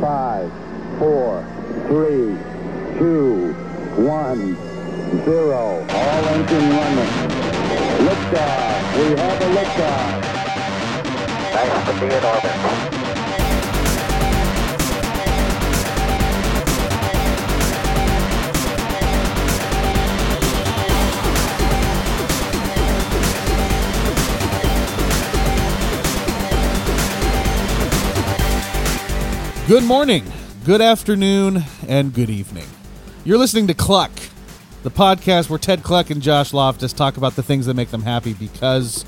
Five, four, three, two, one, zero. All engine running. Liftoff. We have a liftoff. Nice to be in orbit. Good morning, good afternoon, and good evening. You're listening to Kluck, the podcast where Ted Kluck and Josh Loftus talk about the things that make them happy because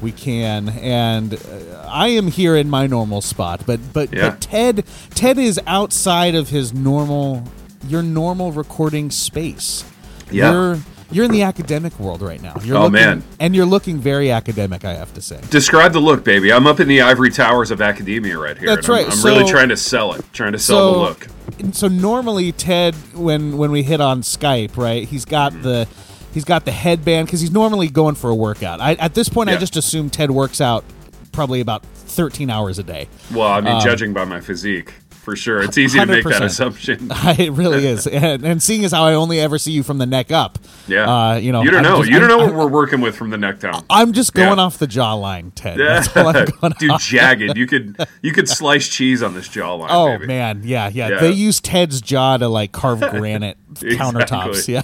we can. And uh, I am here in my normal spot, but but, Yeah. but Ted Ted is outside of his normal your normal recording space. Yeah. You're you're in the academic world right now. You're Oh, looking, man. and you're looking very academic. I have to say. Describe the look, baby. I'm up in the ivory towers of academia right here. That's and I'm- right. I'm, really trying to sell it. Trying to sell the look. So normally Ted, when when we hit on Skype, right, he's got Mm-hmm. the he's got the headband because he's normally going for a workout. I, at this point, I just assume Ted works out probably about thirteen hours a day. Well, I Um, mean, judging by my physique, for sure, it's easy to make that assumption. it really is, and, and seeing as how I only ever see you from the neck up, Yeah. uh, you know, you don't know. just- you don't I'm- know what I'm- we're working with from the neck down. I'm just going Yeah. off the jawline, Ted. That's all I'm going Dude, off. jagged. You could you could slice cheese on this jawline. Oh baby. man, yeah, yeah, Yeah. They use Ted's jaw to like carve granite countertops. Yeah,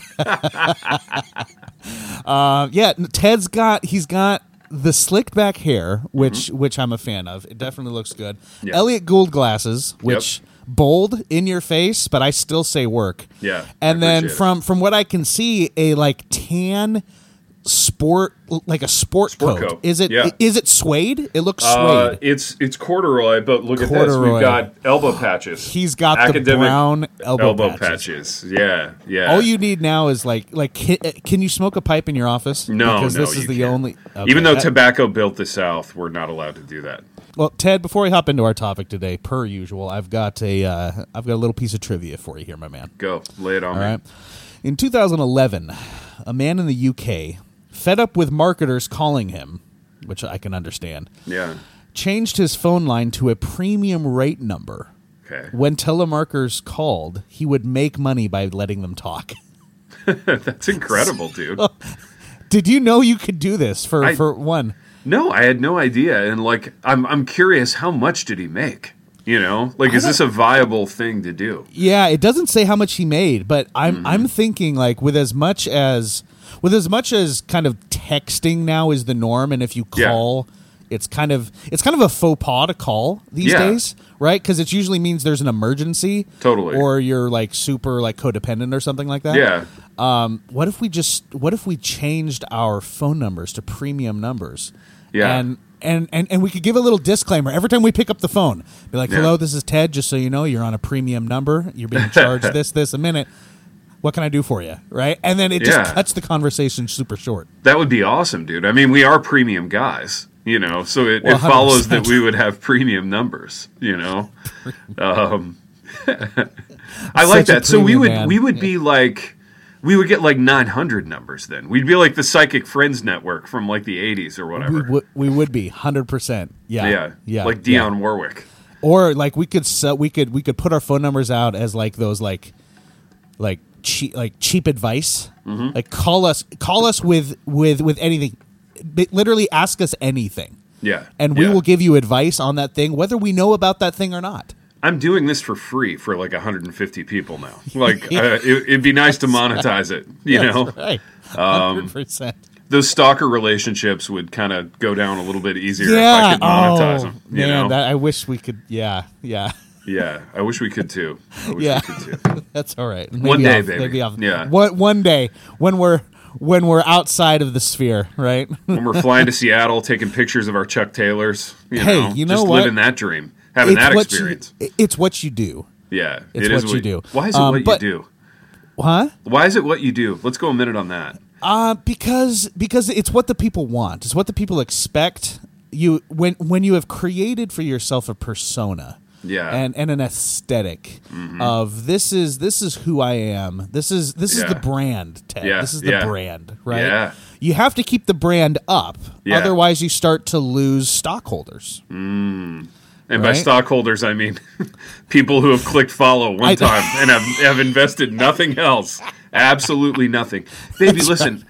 uh, yeah. Ted's got he's got the slicked back hair, which which I'm a fan of. It definitely looks good. Mm-hmm. Elliot Gould glasses, which bold in your face, but I still say work. Yeah, and then appreciate it. from from what I can see, a like tan sport like a sport, Sport coat. coat, Is it yeah. is it suede? It looks Uh, suede. it's it's corduroy, but look at this. We've got elbow patches. He's got the brown elbow patches. Yeah, yeah. All you need now is like like can, can you smoke a pipe in your office? no, because no, this is the can't. only. okay, Even though that- tobacco built the South, we're not allowed to do that. well, Ted, before we hop into our topic today, per usual, I've got a uh, I've got a little piece of trivia for you here, my man. Go lay it on All me. right. In 2011, a man in the UK, fed up with marketers calling him, which I can understand, Yeah. changed his phone line to a premium rate number. Okay. When telemarketers called, he would make money by letting them talk. That's incredible, dude. Did you know you could do this for, I- for one? No, I had no idea, and like, I'm I'm curious, how much did he make? You know, like, is this a viable thing to do? Yeah, it doesn't say how much he made, but I'm Mm-hmm. I'm thinking like with as much as with as much as kind of texting now is the norm, and if you Yeah. call, it's kind of it's kind of a faux pas to call these Yeah. days, right? Because it usually means there's an emergency, Totally. or you're like super like codependent or something like that. Yeah, Um, what if we just what if we changed our phone numbers to premium numbers? Yeah. And and, and, and we could give a little disclaimer every time we pick up the phone. Be like, Yeah. hello, this is Ted. Just so you know, you're on a premium number. You're being charged this, this a minute. What can I do for you? Right? And then it just Yeah. cuts the conversation super short. that would be awesome, dude. I mean, we are premium guys, you know, so it, Well, it follows that we would have premium numbers, you know. Um, I like that. So we would man. we would be like. We would get like 900 numbers then. We'd be like the Psychic Friends Network from like the 80s or We whatever. we would be hundred percent. Yeah. yeah, Yeah. like yeah. Warwick. Or like we could sell, we could we could put our phone numbers out as like those like like cheap like cheap advice. Mm-hmm. Like call us call us with with with anything. Literally ask us anything, Yeah, and we yeah. will give you advice on that thing, whether we know about that thing or not. I'm doing this for free for like 150 people now. Like, uh, it, it'd be nice to monetize it. You know, Um, right? Hundred percent. those stalker relationships would kind of go down a little bit easier Yeah. if I could monetize oh them. You man, know, that, I wish we could. Yeah, yeah. Yeah. I wish we could too. I wish Yeah. we could too. That's all right. One day, off- baby. maybe off- Yeah. One one day when we're when we're outside of the sphere, right? When we're flying to Seattle, taking pictures of our Chuck Taylors. You Hey, know, you know just what? living that dream, having that experience. You, it's what you do. yeah, it's it is what you do. Why is it Um, what but- you do? Huh? Why is it what you do? Let's go a minute on that. Uh, because because it's what the people want. It's what the people expect. You when when you have created for yourself a persona, Yeah. Mm-hmm. and and an aesthetic of this is this is who I am. This is this is the brand, Ted. Yeah, This is the yeah. brand, right? Yeah. You have to keep the brand up, Yeah. otherwise you start to lose stockholders. And by stockholders, I mean people who have clicked follow one I- time and have, have invested nothing else. Absolutely nothing. Baby, listen,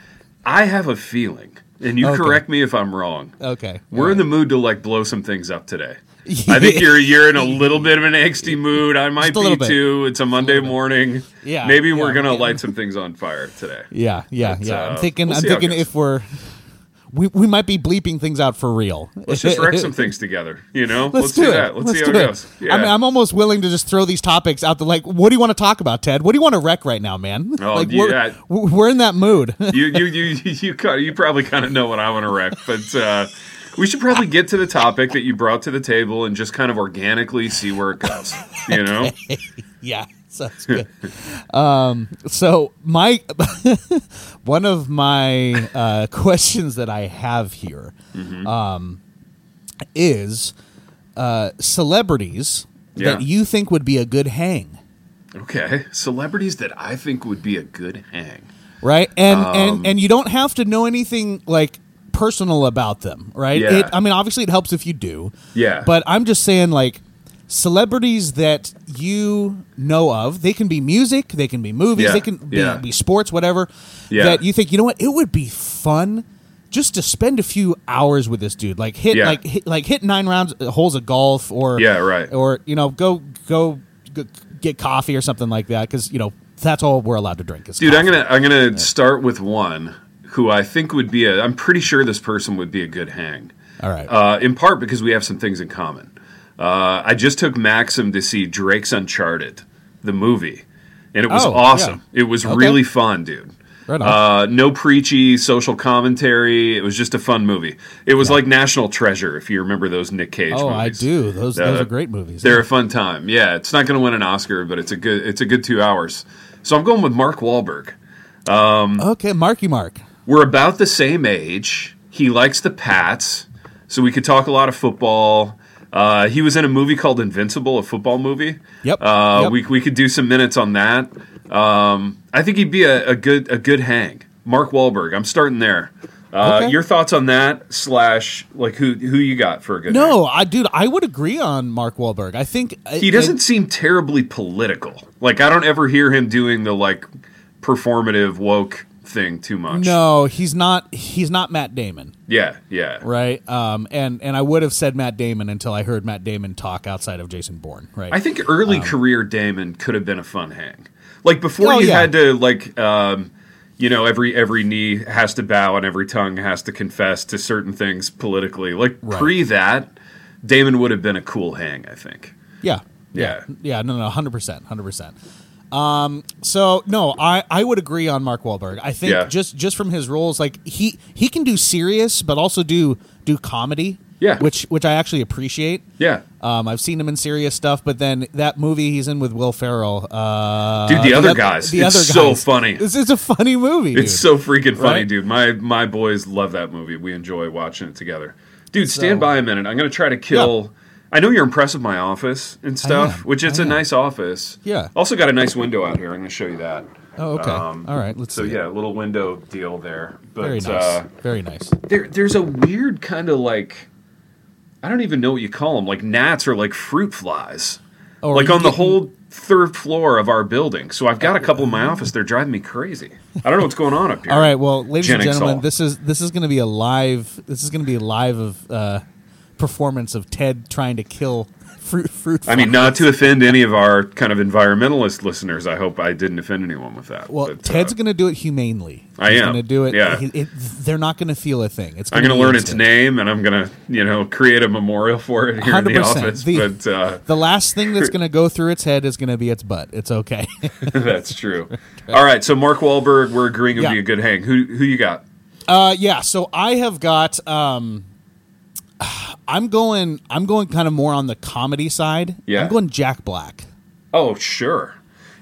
I have a feeling, and you Okay. correct me if I'm wrong. Okay. We're in the mood to like blow some things up today. I think you're you're in a little bit of an angsty mood. I might a be bit. too. It's a Monday morning. Yeah, Maybe yeah, we're gonna yeah. light some things on fire today. Yeah, yeah, But, yeah. uh, I'm thinking. we'll I'm see how it thinking if we're. We, we might be bleeping things out for real. Let's just wreck some things together. You know, Let's, do, it. that. Let's, see how do it goes. Yeah. I mean, I'm almost willing to just throw these topics out. The like, what do you want to talk about, Ted? What do you want to wreck right now, man? Oh, like, yeah. we're, we're in that mood. you you you you you, you probably kind of know what I want to wreck, but uh, we should probably get to the topic that you brought to the table and just kind of organically see where it goes. You know, yeah, sounds good. um, so my one of my uh, questions that I have here Mm-hmm. um, is uh, celebrities Yeah. that you think would be a good hang. okay, celebrities that I think would be a good hang. right and Um, and and you don't have to know anything like personal about them right Yeah. it, i mean obviously it helps if you do Yeah. but i'm just saying like celebrities that you know of they can be music they can be movies Yeah. they can be, Yeah. be sports whatever Yeah. that you think you know what it would be fun just to spend a few hours with this dude like hit Yeah. like hit, like hit nine rounds uh, holes of golf or Yeah, right. or you know go go, go get coffee or something like that because you know that's all we're allowed to drink is Dude, coffee. I'm gonna I'm gonna start with one who I think would be a. I'm pretty sure this person would be a good hang. all right Uh, in part because we have some things in common. Uh, I just took Maxim to see Drake's Uncharted, the movie, and it was Oh, awesome. yeah. It was Okay. really fun, dude. Right on. Uh, no preachy social commentary. It was just a fun movie. It was like National Treasure, if you remember those Nick Cage. Oh, I do. Those those are great movies. They're a fun time. Yeah, it's not going to win an Oscar, but it's a good it's a good two hours. So I'm going with Mark Wahlberg. okay, Marky Mark. We're about the same age. He likes the Pats, so we could talk a lot of football. Uh, he was in a movie called Invincible, a football movie. Yep, Uh, yep. We we could do some minutes on that. Um, I think he'd be a, a good a good hang. Mark Wahlberg. I'm starting there. Uh, Okay. Your thoughts on that? Slash, like who who you got for a good? hang? No, I dude, I would agree on Mark Wahlberg. I think he doesn't seem terribly political. Like I don't ever hear him doing the like performative woke thing too much. no, he's not. He's not Matt Damon, Yeah, yeah. right? Um, and and I would have said Matt Damon until I heard Matt Damon talk outside of Jason Bourne, right? I think early career Damon could have been a fun hang. Like before Um, Oh, you yeah. had to like um you know every every knee has to bow and every tongue has to confess to certain things politically. Like Right. pre that, Damon would have been a cool hang, I think. yeah, Yeah. yeah. No, no, hundred percent, hundred percent. Um, so no, I I would agree on Mark Wahlberg. I think Yeah. just just from his roles, like he he can do serious, but also do do comedy. Yeah. which which I actually appreciate. Yeah. Um, I've seen him in serious stuff, but then that movie he's in with Will Ferrell, uh, Dude, the other oth- guys. It's so funny. It's, it's a funny movie. It's so freaking funny, Right? dude. My my boys love that movie. We enjoy watching it together. Dude, stand So- by a minute. I'm going to try to kill. I know you're impressed with my office and stuff, which it's I a am. nice office. Yeah. Also got a nice window out here. I'm going to show you that. Oh, okay. Um, All right. Let's So see. yeah, a little window deal there. But very nice. uh, very nice. there, there's a weird kind of like I don't even know what you call them. Like gnats or like fruit flies. Oh, like on the getting- whole third floor of our building. So I've got a couple in my office. They're driving me crazy. I don't know what's going on up here. All right. Well, ladies and gentlemen, this is this is going to be a live. This is going to be a live of uh, performance of Ted trying to kill fruit fruit. I mean, not to offend any of our kind of environmentalist listeners. I hope I didn't offend anyone with that. Well, but, Ted's uh, going to do it humanely. I He's am. going to do it. Yeah. he- it- they're not going to feel a thing. It's I'm going to learn its name, and I'm going to, you know, create a memorial for it here in the 100%. office. The- but uh, The last thing that's going to go through its head is going to be its butt. It's okay. that's true. All right, so Mark Wahlberg, we're agreeing would Yeah. be a good hang. Who who you got? Uh, yeah. So I have got. Um, I'm going. I'm going kind of more on the comedy side. Yeah. I'm going Jack Black. Oh, sure.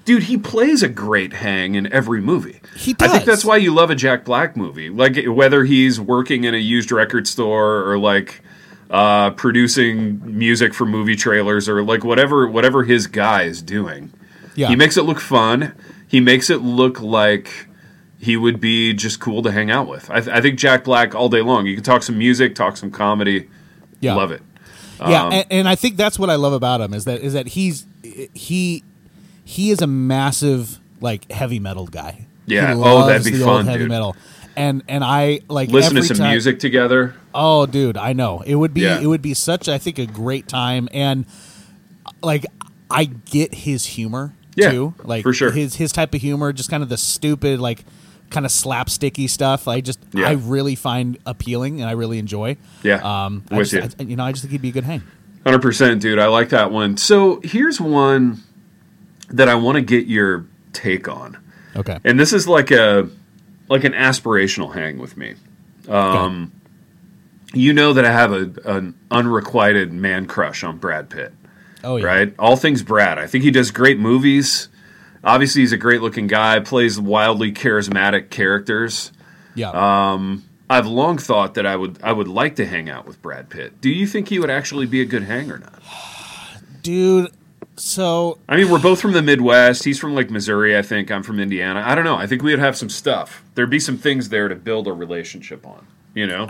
Dude, he plays a great hang in every movie. He I think that's why you love a Jack Black movie. Like whether he's working in a used record store or like uh, producing music for movie trailers or like whatever whatever his guy is doing. Yeah. He makes it look fun. He makes it look like he would be just cool to hang out with. I, th- I think Jack Black all day long. You can talk some music, talk some comedy. Yeah. Love it. Yeah, Um, and, and I think that's what I love about him is that is that he's he he is a massive like heavy metal guy. Yeah. Oh, that'd be fun, heavy dude. metal. And and I like Listen to some time- music together. Oh, dude, I know it would be Yeah. it would be such I think a great time, and like I get his humor Yeah, too, like for sure. his his type of humor, just kind of the stupid like kind of slapsticky stuff. I just Yeah. I really find appealing and I really enjoy. Yeah, um, I with just, you. I- you know, I just think he'd be a good hang. Hundred percent, dude. I like that one. So here's one that I want to get your take on, Okay, and this is like a like an aspirational hang with me. Um, you know that I have a, an unrequited man crush on Brad Pitt, oh yeah, right? All things Brad. I think he does great movies. Obviously, he's a great looking guy. Plays wildly charismatic characters. yeah. Uh, I've long thought that I would I would like to hang out with Brad Pitt. Do you think he would actually be a good hang or not? dude. So I mean, we're both from the Midwest. He's from like Missouri, I think. I'm from Indiana. I don't know. I think we would have some stuff. There'd be some things there to build a relationship on. You know?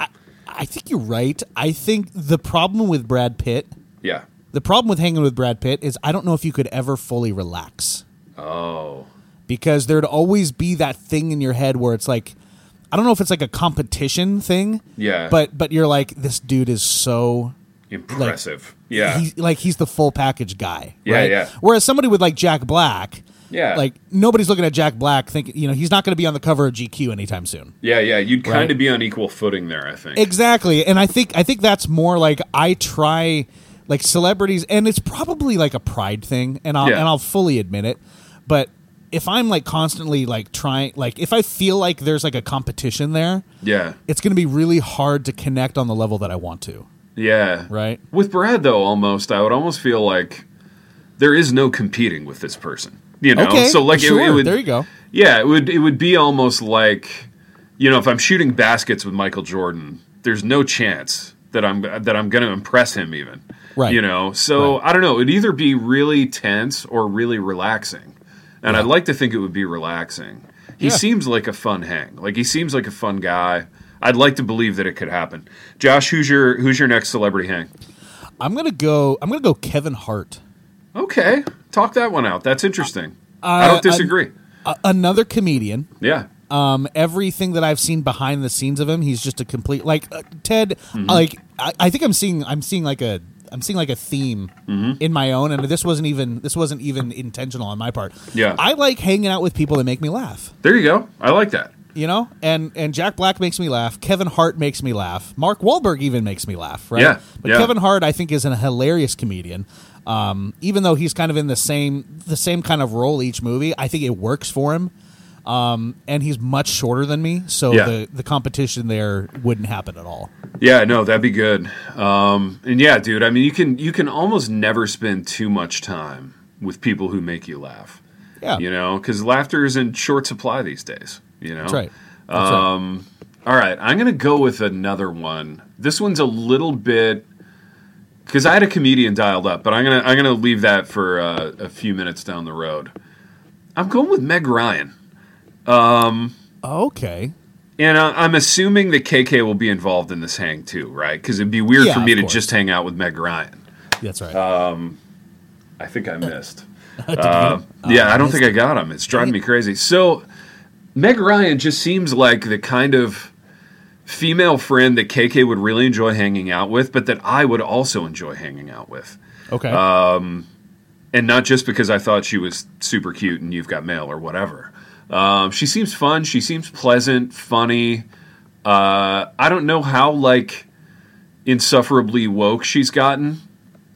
I think you're right. I think the problem with Brad Pitt, yeah. the problem with hanging with Brad Pitt is I don't know if you could ever fully relax. Oh. because there'd always be that thing in your head where it's like I don't know if it's like a competition thing. Yeah. But but you're like this dude is so Impressive. yeah. he's like he's the full package guy. Yeah, right? yeah. Whereas somebody with like Jack Black, Yeah. like nobody's looking at Jack Black thinking you know he's not going to be on the cover of GQ anytime soon. yeah, yeah. You'd kind Right. of be on equal footing there, I think. Exactly, and I think I think that's more like I try like celebrities, and it's probably like a pride thing, and I'll Yeah. and I'll fully admit it. But if I'm like constantly like trying, like if I feel like there's like a competition there, yeah. it's going to be really hard to connect on the level that I want to. Yeah. Right? With Brad though, almost I would almost feel like there is no competing with this person. You know? Okay, so like sure. it, would there you go. Yeah, it would it would be almost like you know, if I'm shooting baskets with Michael Jordan, there's no chance that I'm that I'm going to impress him even. Right. You know. So I don't know, it'd either be really tense or really relaxing. And I'd like to think it would be relaxing. He Yeah. seems like a fun hang. Like he seems like a fun guy. I'd like to believe that it could happen. Josh, who's your who's your next celebrity hang? I'm gonna go. I'm gonna go Kevin Hart. Okay, talk that one out. That's interesting. I Uh, don't disagree. A- another comedian. yeah, Um, everything that I've seen behind the scenes of him, he's just a complete like uh, Ted. Mm-hmm. Like I, I think I'm seeing I'm seeing like a I'm seeing like a theme Mm-hmm. in my own, and this wasn't even this wasn't even intentional on my part. Yeah. I like hanging out with people that make me laugh. there you go. I like that. You know, and and Jack Black makes me laugh. Kevin Hart makes me laugh. Mark Wahlberg even makes me laugh. Right? Yeah, But yeah. Kevin Hart, I think, is a hilarious comedian. Um, even though he's kind of in the same the same kind of role each movie, I think it works for him. Um, and he's much shorter than me, so Yeah. the the competition there wouldn't happen at all. Yeah, no, that'd be good. Um, and yeah, dude, I mean, you can you can almost never spend too much time with people who make you laugh. Yeah, You know, because laughter is in short supply these days. You know, that's right. That's right. Um, all right, I'm gonna go with another one. This one's a little bit because I had a comedian dialed up, but I'm gonna I'm gonna leave that for uh, a few minutes down the road. I'm going with Meg Ryan. Okay. And I, I'm assuming that KK will be involved in this hang too, right? Because it'd be weird Yeah, for me to course. just hang out with Meg Ryan. That's right. Um, I think I missed. Did you get Uh, yeah, Oh, I don't think I got him. It's driving me crazy. So, Meg Ryan just seems like the kind of female friend that KK would really enjoy hanging out with, but that I would also enjoy hanging out with. Okay. Um, And not just because I thought she was super cute and you've got mail or whatever. Um, she seems fun. She seems pleasant, funny. Uh, I don't know how like insufferably woke she's gotten.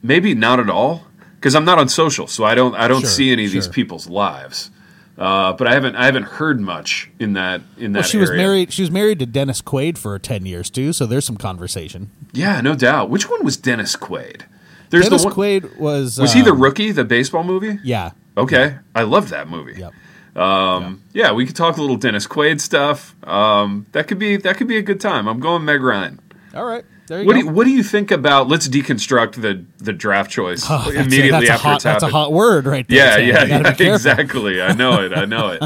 Maybe not at all, because I'm not on social, so I don't I don't Sure, see any of these people's lives. Uh, but I haven't I haven't heard much in that in that. well, she was married. She was married to Dennis Quaid for ten years too. So there's some conversation. Yeah, no doubt. Which one was Dennis Quaid? There's Dennis the one, Quaid was. Was he the um, rookie, the baseball movie? Yeah. Okay, I love that movie. Yep. Um, yeah. we could talk a little Dennis Quaid stuff. Um, that could be that could be a good time. I'm going Meg Ryan. All right. There you What go. do you, what do you think about? Let's deconstruct the the draft choice Oh, that's a- immediately that's a after hot, it's That's a hot word right there. yeah, yeah, yeah exactly. I know it. I know it.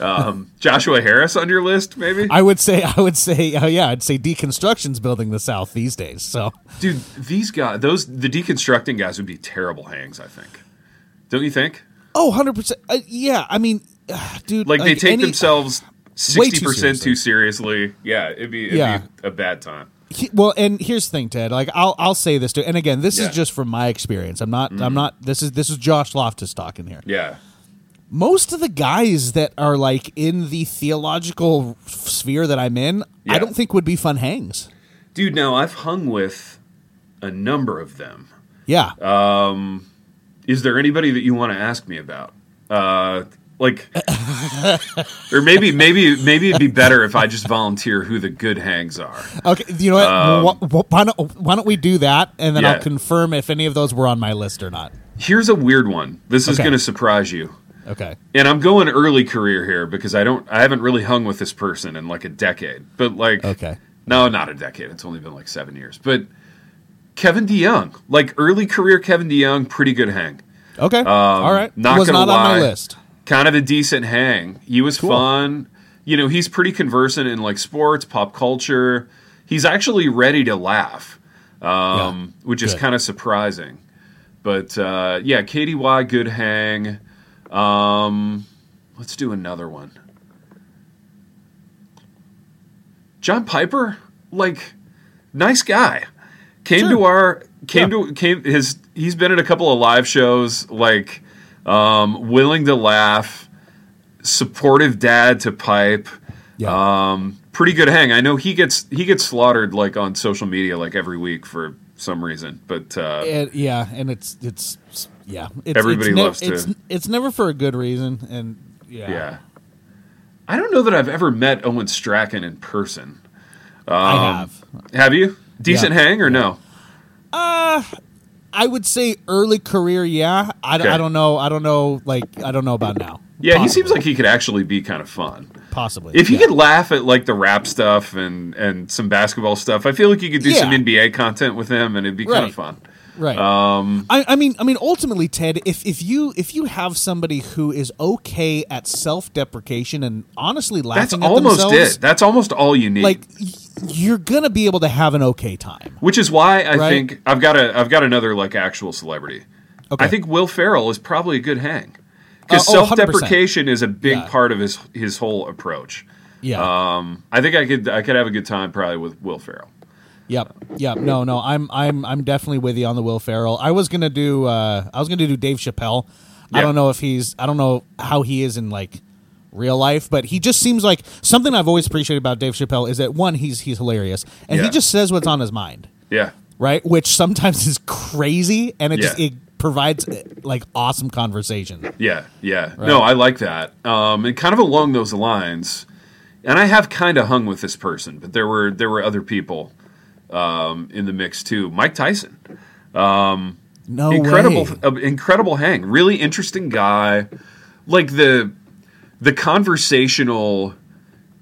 Um, Joshua Harris on your list, maybe? I would say, I would say, oh yeah, I'd say deconstruction's building the South these days. So Dude, these guys, those the deconstructing guys would be terrible hangs. I think. Don't you think? Oh, 100%. Uh, yeah, I mean, uh, dude. Like, they take any- themselves sixty too percent seriously. too seriously. Yeah, it'd be, it'd Yeah. be a bad time. he- well, and here's the thing, Ted. Like, I'll I'll say this too. And again, this Yeah. Mm-hmm. is just from my experience. I'm not. I'm not. This is this is Josh Loftus talking here. Yeah. Most of the guys that are like in the theological sphere that I'm in, Yeah. I don't think would be fun hangs. Dude, now I've hung with a number of them. Yeah. Uh, Is there anybody that you want to ask me about? Uh, like, or maybe, maybe, maybe it'd be better if I just volunteer who the good hangs are. okay. You know what? Wh- wh- why don't Why don't we do that, and then um, Yeah. I'll confirm if any of those were on my list or not. Here's a weird one. This is Okay. going to surprise you. Okay. And I'm going early career here because I don't, I haven't really hung with this person in like a decade. But like, Okay. no, not a decade. It's only been like seven years. But Kevin DeYoung, like early career Kevin DeYoung, pretty good hang. Okay. All right. Um, not was gonna not on my lie. list. Kind of a decent hang. He was Cool. fun. You know, he's pretty conversant in like sports, pop culture. He's actually ready to laugh, um, which is kind of surprising. But uh, yeah, KDY, good hang. Um, let's do another one. John Piper, like, nice guy. Came Sure. to our came Yeah. to came his he's been at a couple of live shows like um, willing to laugh, supportive dad to pipe. Yeah. Um, pretty good hang. I know he gets he gets slaughtered like on social media like every week for some reason, but uh, yeah, and it's it's yeah. It's, Everybody it's ne- loves to- It's it's never for a good reason, and yeah. yeah. I don't know that I've ever met Owen Strachan in person. I have. Have you? Decent Yeah. hang or no? I would say early career, yeah. I, Okay. I don't know. I don't know. Like I don't know about now. Yeah, he seems like he could actually be kind of fun. possibly. If he yeah. could laugh at like the rap stuff and and some basketball stuff, I feel like you could do some NBA content with him, and it'd be kind of fun. Right. Um, I, I mean, I mean, ultimately, Ted, if if you if you have somebody who is okay at self deprecation and honestly that's laughing at almost it. That's almost all you need. like you're gonna be able to have an okay time. which is why I Right. think I've got a I've got another like actual celebrity. Okay. I think Will Ferrell is probably a good hang because Uh, oh, self-deprecation is a big Yeah. part of his his whole approach. Yeah. Um, I think I could I could have a good time probably with Will Ferrell. Yep. Yep. No, no. I'm I'm I'm definitely with you on the Will Ferrell. I was gonna do uh I was gonna do Dave Chappelle. I don't know if he's I don't know how he is in like real life, but he just seems like something I've always appreciated about Dave Chappelle is that one, he's he's hilarious. And Yeah. he just says what's on his mind. Yeah, Right? Which sometimes is crazy and it just it provides uh, like awesome conversation. yeah, yeah. No, I like that. Um, and kind of along those lines, and I have kind of hung with this person, but there were there were other people um, in the mix too. Mike Tyson. No incredible way. uh, incredible hang really interesting guy like the the conversational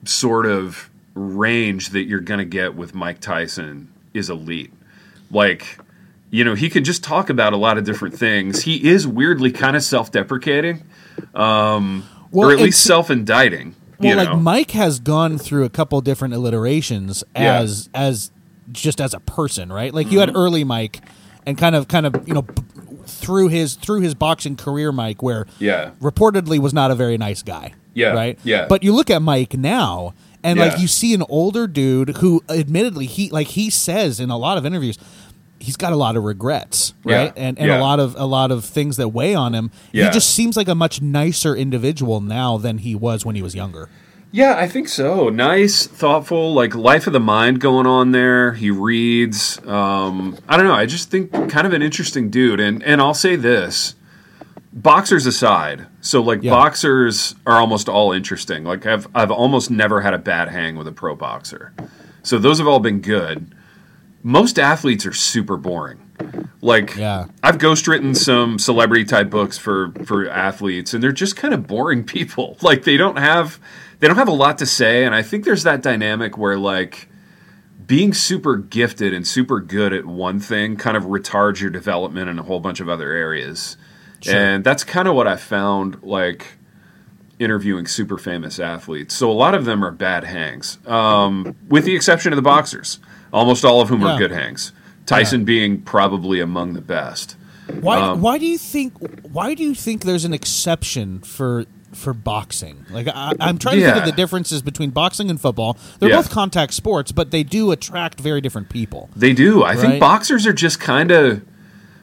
sort of range that you're going to get with Mike Tyson is elite like you know he can just talk about a lot of different things he is weirdly kind of self-deprecating um Well, or at least self-indicting Well, you like Mike has gone through a couple different alliterations Yeah. as as just as a person, right? Like you had mm-hmm. early Mike, and kind of kind of you know b- through his through his boxing career, Mike, where Yeah. reportedly was not a very nice guy. Yeah, right. yeah. But you look at Mike now, and Yeah. like you see an older dude who, admittedly, he like he says in a lot of interviews. He's got a lot of regrets, Yeah, right? And and yeah. a lot of a lot of things that weigh on him. Yeah. He just seems like a much nicer individual now than he was when he was younger. Yeah, I think so. Nice, thoughtful, like life of the mind going on there. He reads. Um, I don't know. I just think kind of an interesting dude. And and I'll say this: boxers aside, so like Yeah. boxers are almost all interesting. Like I've I've almost never had a bad hang with a pro boxer. So those have all been good. Most athletes are super boring. Like Yeah. I've ghostwritten some celebrity type books for for athletes, and they're just kind of boring people. Like they don't have they don't have a lot to say, and I think there's that dynamic where like being super gifted and super good at one thing kind of retards your development in a whole bunch of other areas. And that's kind of what I found like interviewing super famous athletes. So a lot of them are bad hangs, um, with the exception of the boxers. Almost all of whom Yeah. are good hangs. Tyson being probably among the best. Why? Um, why do you think? Why do you think there's an exception for for boxing? Like I, I'm trying to think of the differences between boxing and football. They're Yeah. both contact sports, but they do attract very different people. They do. I Right. think boxers are just kind of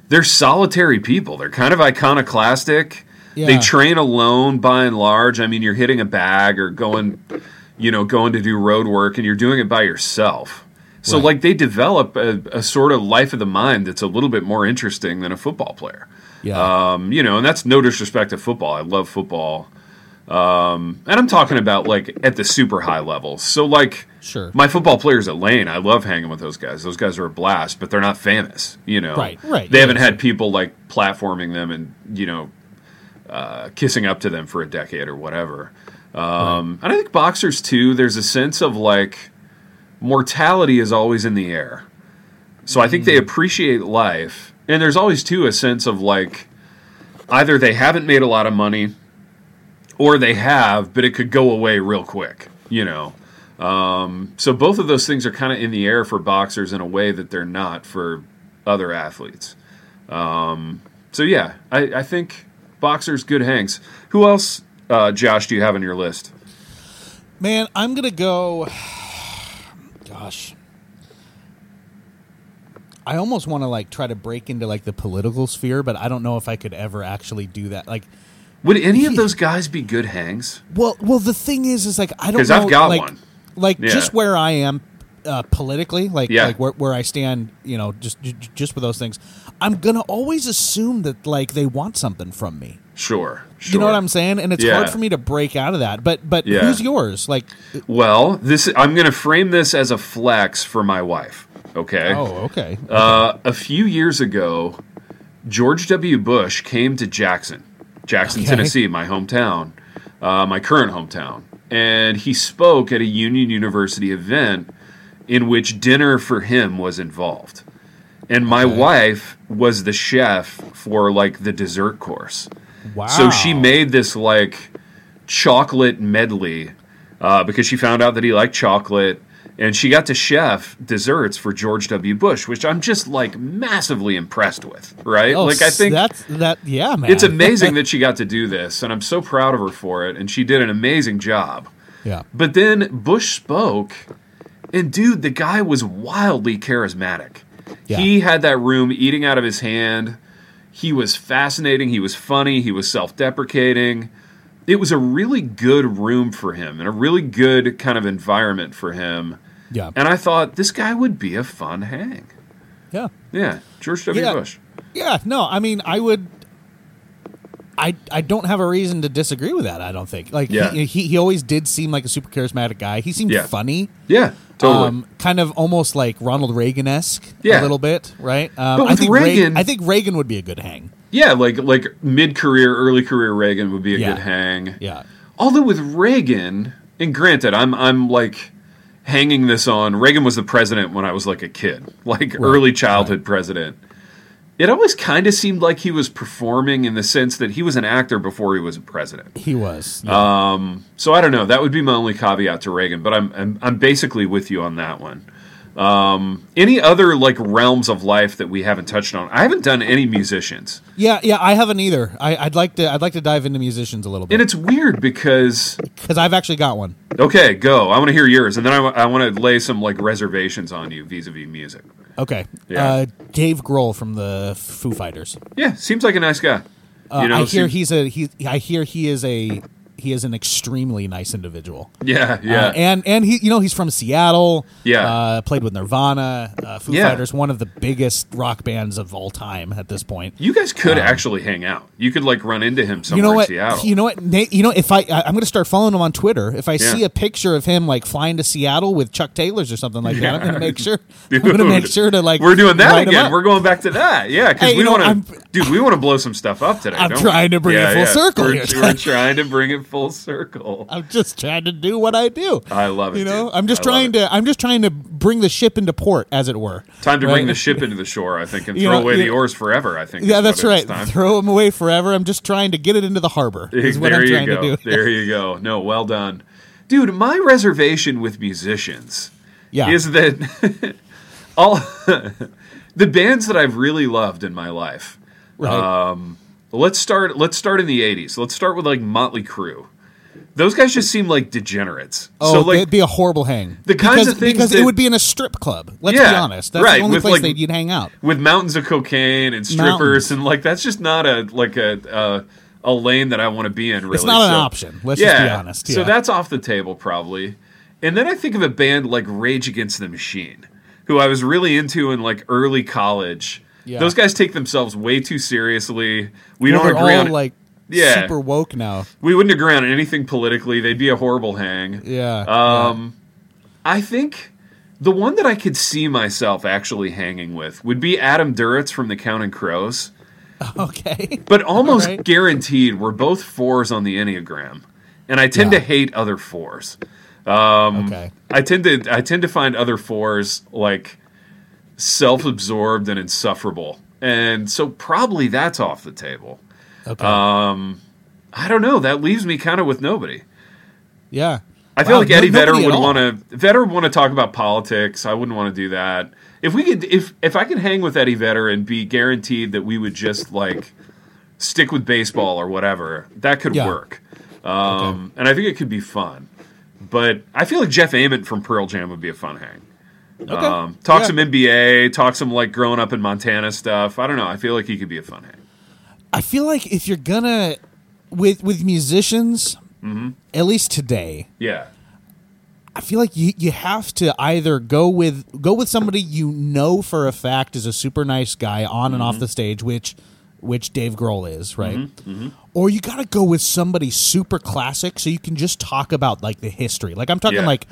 they're solitary people. They're kind of iconoclastic. They train alone by and large. I mean, you're hitting a bag or going, you know, going to do road work, and you're doing it by yourself. So, Right. like, they develop a, a sort of life of the mind that's a little bit more interesting than a football player. Yeah. Um, you know, and that's no disrespect to football. I love football. Um, and I'm talking about like at the super high levels. So like Sure. my football players at Lane, I love hanging with those guys. Those guys are a blast, but they're not famous, you know. Right, right, They yeah, haven't had people like platforming them and, you know, uh, kissing up to them for a decade or whatever. Um, And I think boxers too, there's a sense of like mortality is always in the air. So I think they appreciate life. And there's always too a sense of like either they haven't made a lot of money or they have, but it could go away real quick, you know. Um, so both of those things are kind of in the air for boxers in a way that they're not for other athletes. Um, so yeah, I, I think boxers good hangs. Who else, uh, Josh? Do you have on your list? Man, I'm gonna go. Gosh, I almost want to like try to break into like the political sphere, but I don't know if I could ever actually do that. Like, Would any of those guys be good hangs? well, well, the thing is, is like I don't 'Cause know. I've got like, one. Like Yeah. just where I am uh, politically, like Yeah. like where, where I stand, you know, just just with those things, I'm gonna always assume that like they want something from me. Sure, sure. You know what I'm saying? And it's Yeah. hard for me to break out of that. But but who's yours? Like, Well, this I'm going to frame this as a flex for my wife. Okay. oh, okay, Uh, a few years ago, George W. Bush came to Jackson, Jackson, Okay. Tennessee, my hometown, uh, my current hometown, and he spoke at a Union University event in which dinner for him was involved. And my wife was the chef for like the dessert course. wow. So she made this like chocolate medley uh, because she found out that he liked chocolate, and she got to chef desserts for George W. Bush, which I'm just like massively impressed with. Right? Oh, like I think that's that. Yeah, man. it's amazing that she got to do this, and I'm so proud of her for it. And she did an amazing job. yeah. But then Bush spoke, and dude, the guy was wildly charismatic. Yeah. He had that room eating out of his hand. He was fascinating. He was funny. He was self deprecating. It was a really good room for him and a really good kind of environment for him. Yeah. And I thought this guy would be a fun hang. Yeah. Yeah, George W. Yeah. Bush. Yeah. No, I mean, I would. I, I don't have a reason to disagree with that. I don't think like Yeah. he, he he always did seem like a super charismatic guy. He seemed Yeah. funny, Yeah, totally. um, kind of almost like Ronald Reagan esque, Yeah. a little bit, right? Um, But I with think Reagan- I think Reagan would be a good hang. yeah, like like mid career, early career Reagan would be a Yeah. good hang. Yeah, Although with Reagan, and granted, I'm I'm like hanging this on Reagan was the president when I was like a kid, like early childhood president. It always kind of seemed like he was performing in the sense that he was an actor before he was a president. he was. Yeah. Um, so I don't know. That would be my only caveat to Reagan, but I'm I'm, I'm basically with you on that one. Um, any other like realms of life that we haven't touched on? I haven't done any musicians, yeah, yeah. I haven't either. I, I'd like to. I'd like to dive into musicians a little bit. and it's weird because because I've actually got one. Okay, go. I want to hear yours, and then I, want to lay some like reservations on you vis-a-vis music. Okay, Yeah. uh, Dave Grohl from the Foo Fighters. Yeah, seems like a nice guy. Uh, you know, I hear seem- he's a he. I hear he is a he is an extremely nice individual. yeah, yeah, Uh, and and he you know he's from Seattle. Yeah. uh, played with Nirvana. Uh, Foo Yeah. Fighters, one of the biggest rock bands of all time at this point. you guys could actually hang out. You could like run into him somewhere um, You know what? in Seattle. You know what? Nate, you know if I, I I'm going to start following him on Twitter. If I Yeah. see a picture of him like flying to Seattle with Chuck Taylors or something like that, I'm going to make sure. I'm going to make sure to like. We're doing that again. We're going back to that. Yeah, because Hey, we want to, dude. We want to blow some stuff up today. I'm don't we? trying to bring it full yeah. circle We're, here. we're trying to bring it full circle. I'm just trying to do what I do. I love it. You know, dude. I'm just I trying to. I'm just trying to bring the ship into port, as it were. Time to Right? bring the ship into the shore, I think, and throw know, away the oars forever. I think. Yeah, that's right. Throw them away forever. I'm just trying to get it into the harbor. Is what there I'm you trying go. to do. There you go. No, well done, dude. My reservation with musicians Yeah. is that all the bands that I've really loved in my life. Right. Um, let's start. Let's start in the '80s. Let's start with like Motley Crue. Those guys just seem like degenerates. oh, so like it'd be a horrible hang. The kinds because, of things because that- it would be in a strip club. Let's Yeah, be honest. That's right, the only with, place like- that you'd hang out. with mountains of cocaine and strippers Mountains. and like that's just not a like a a, a lane that I want to be in. Really, It's not an So- option. Let's just be honest. So that's off the table probably. And then I think of a band like Rage Against the Machine, who I was really into in like early college. Yeah. Those guys take themselves way too seriously. We Well, don't they're agree all on like Yeah. super woke now. we wouldn't agree on anything politically. They'd be a horrible hang. Yeah. Um, I think the one that I could see myself actually hanging with would be Adam Duritz from the Counting Crows. okay. But almost Alright. guaranteed, we're both fours on the Enneagram, and I tend Yeah. to hate other fours. Um, Okay. I tend to I tend to find other fours like self-absorbed and insufferable, and so probably that's off the table. Okay. Um, I don't know. That leaves me kind of with nobody. yeah. I feel Wow, like no- Eddie Vedder would want to. Vedder would want to talk about politics. I wouldn't want to do that. If we could, if if I could hang with Eddie Vedder and be guaranteed that we would just like stick with baseball or whatever, that could Yeah. work. Um, And I think it could be fun. But I feel like Jeff Ament from Pearl Jam would be a fun hang. Okay. Um, talk Yeah. some NBA, talk some like growing up in Montana stuff. I don't know. I feel like he could be a fun hang. I feel like if you're gonna with with musicians, Mm-hmm. at least today, Yeah. I feel like you you have to either go with go with somebody you know for a fact is a super nice guy on and Mm-hmm. off the stage, which which Dave Grohl is, right? Mm-hmm. Or you got to go with somebody super classic so you can just talk about like the history. Like I'm talking Yeah. like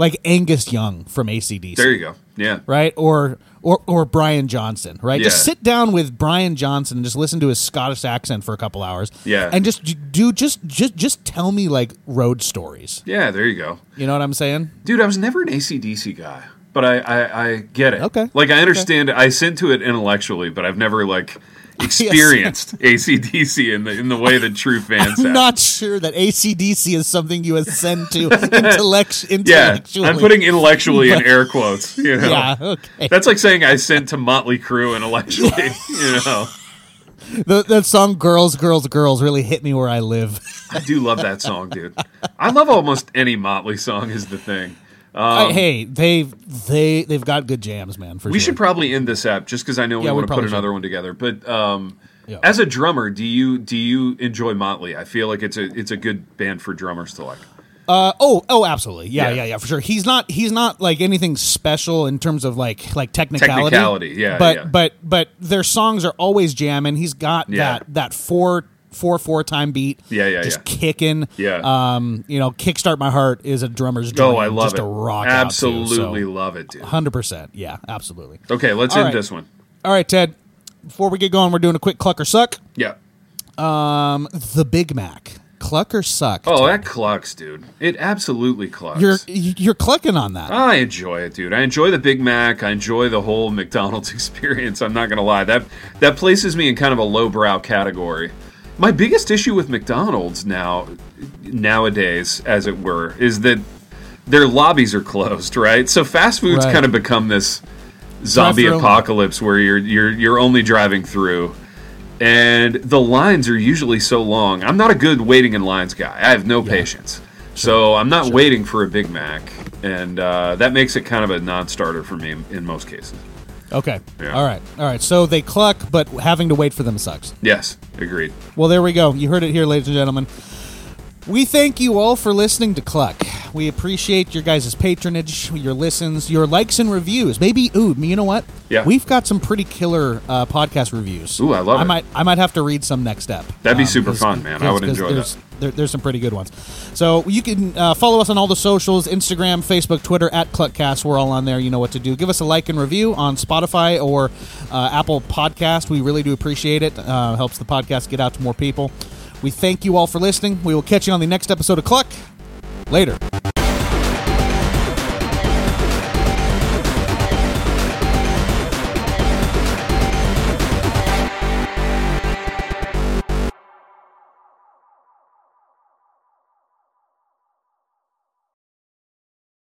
like Angus Young from ACDC. There you go. Yeah. right? Or or or Brian Johnson, right? Just sit down with Brian Johnson and just listen to his Scottish accent for a couple hours. Yeah. And just do just just just tell me like road stories. Yeah. There you go. You know what I'm saying? Dude, I was never an ACDC guy, but I, I, I get it. Okay. Like, I understand, I sent to it intellectually, but I've never, like, experienced ACDC in the, in the way that true fans I'm have. not sure that ACDC is something you ascend to intellect yeah, intellectually. I'm putting intellectually in air quotes, you know. Yeah, okay. That's like saying I sent to Motley Crue intellectually, you know. The, that song "Girls, Girls, Girls" really hit me where I live. I do love that song, dude. I love almost any Motley song is the thing. I- hey, they've they they've got good jams, man. For Um, We sure. should probably end this app just because I know we Yeah, we want to put another should. one together. But um, Yeah. as a drummer, do you do you enjoy Motley? I feel like it's a it's a good band for drummers to like. Uh, oh, oh, absolutely. Yeah, Yeah. yeah, yeah, for sure. He's not he's not like anything special in terms of like like technicality. Technicality, yeah, But yeah. but but their songs are always jamming. He's got Yeah. that that four four four time beat. Yeah, yeah, just yeah. kicking. Yeah. Um, you know, kickstart my heart is a drummer's dream. Oh, I love just it. To rock Absolutely love it, dude. Hundred percent. Yeah, absolutely. Okay, let's All end right. this one. All right, Ted. Before we get going, we're doing a quick cluck or suck. Yeah. Um, the Big Mac. Cluck or suck? Oh, Ted? that clucks, dude. It absolutely clucks. you're you're clucking on that. I enjoy it, dude. I enjoy the Big Mac. I enjoy the whole McDonald's experience. I'm not gonna lie. That that places me in kind of a lowbrow category. My biggest issue with McDonald's now, nowadays, as it were, is that their lobbies are closed. Right, so fast food's Right. kind of become this zombie apocalypse where you're you're you're only driving through. And the lines are usually so long. I'm not a good waiting in lines guy. I have no patience. So I'm not waiting for a Big Mac, and uh, that makes it kind of a non-starter for me in most cases. Okay. Yeah. All right. All right. So they cluck, but having to wait for them sucks. Yes, agreed. Well, there we go. You heard it here, ladies and gentlemen. We thank you all for listening to Kluck. We appreciate your guys' patronage, your listens, your likes and reviews. Maybe, ooh, you know what? Yeah. We've got some pretty killer uh, podcast reviews. Ooh, I love I it. might, I might have to read some next step. That'd be super fun, man. I would enjoy that. There, there's some pretty good ones. So you can uh, follow us on all the socials: Instagram, Facebook, Twitter at Kluckcast. We're all on there. You know what to do. Give us a like and review on Spotify or uh, Apple Podcast. We really do appreciate it. Uh, helps the podcast get out to more people. We thank you all for listening. We will catch you on the next episode of Kluck. Later.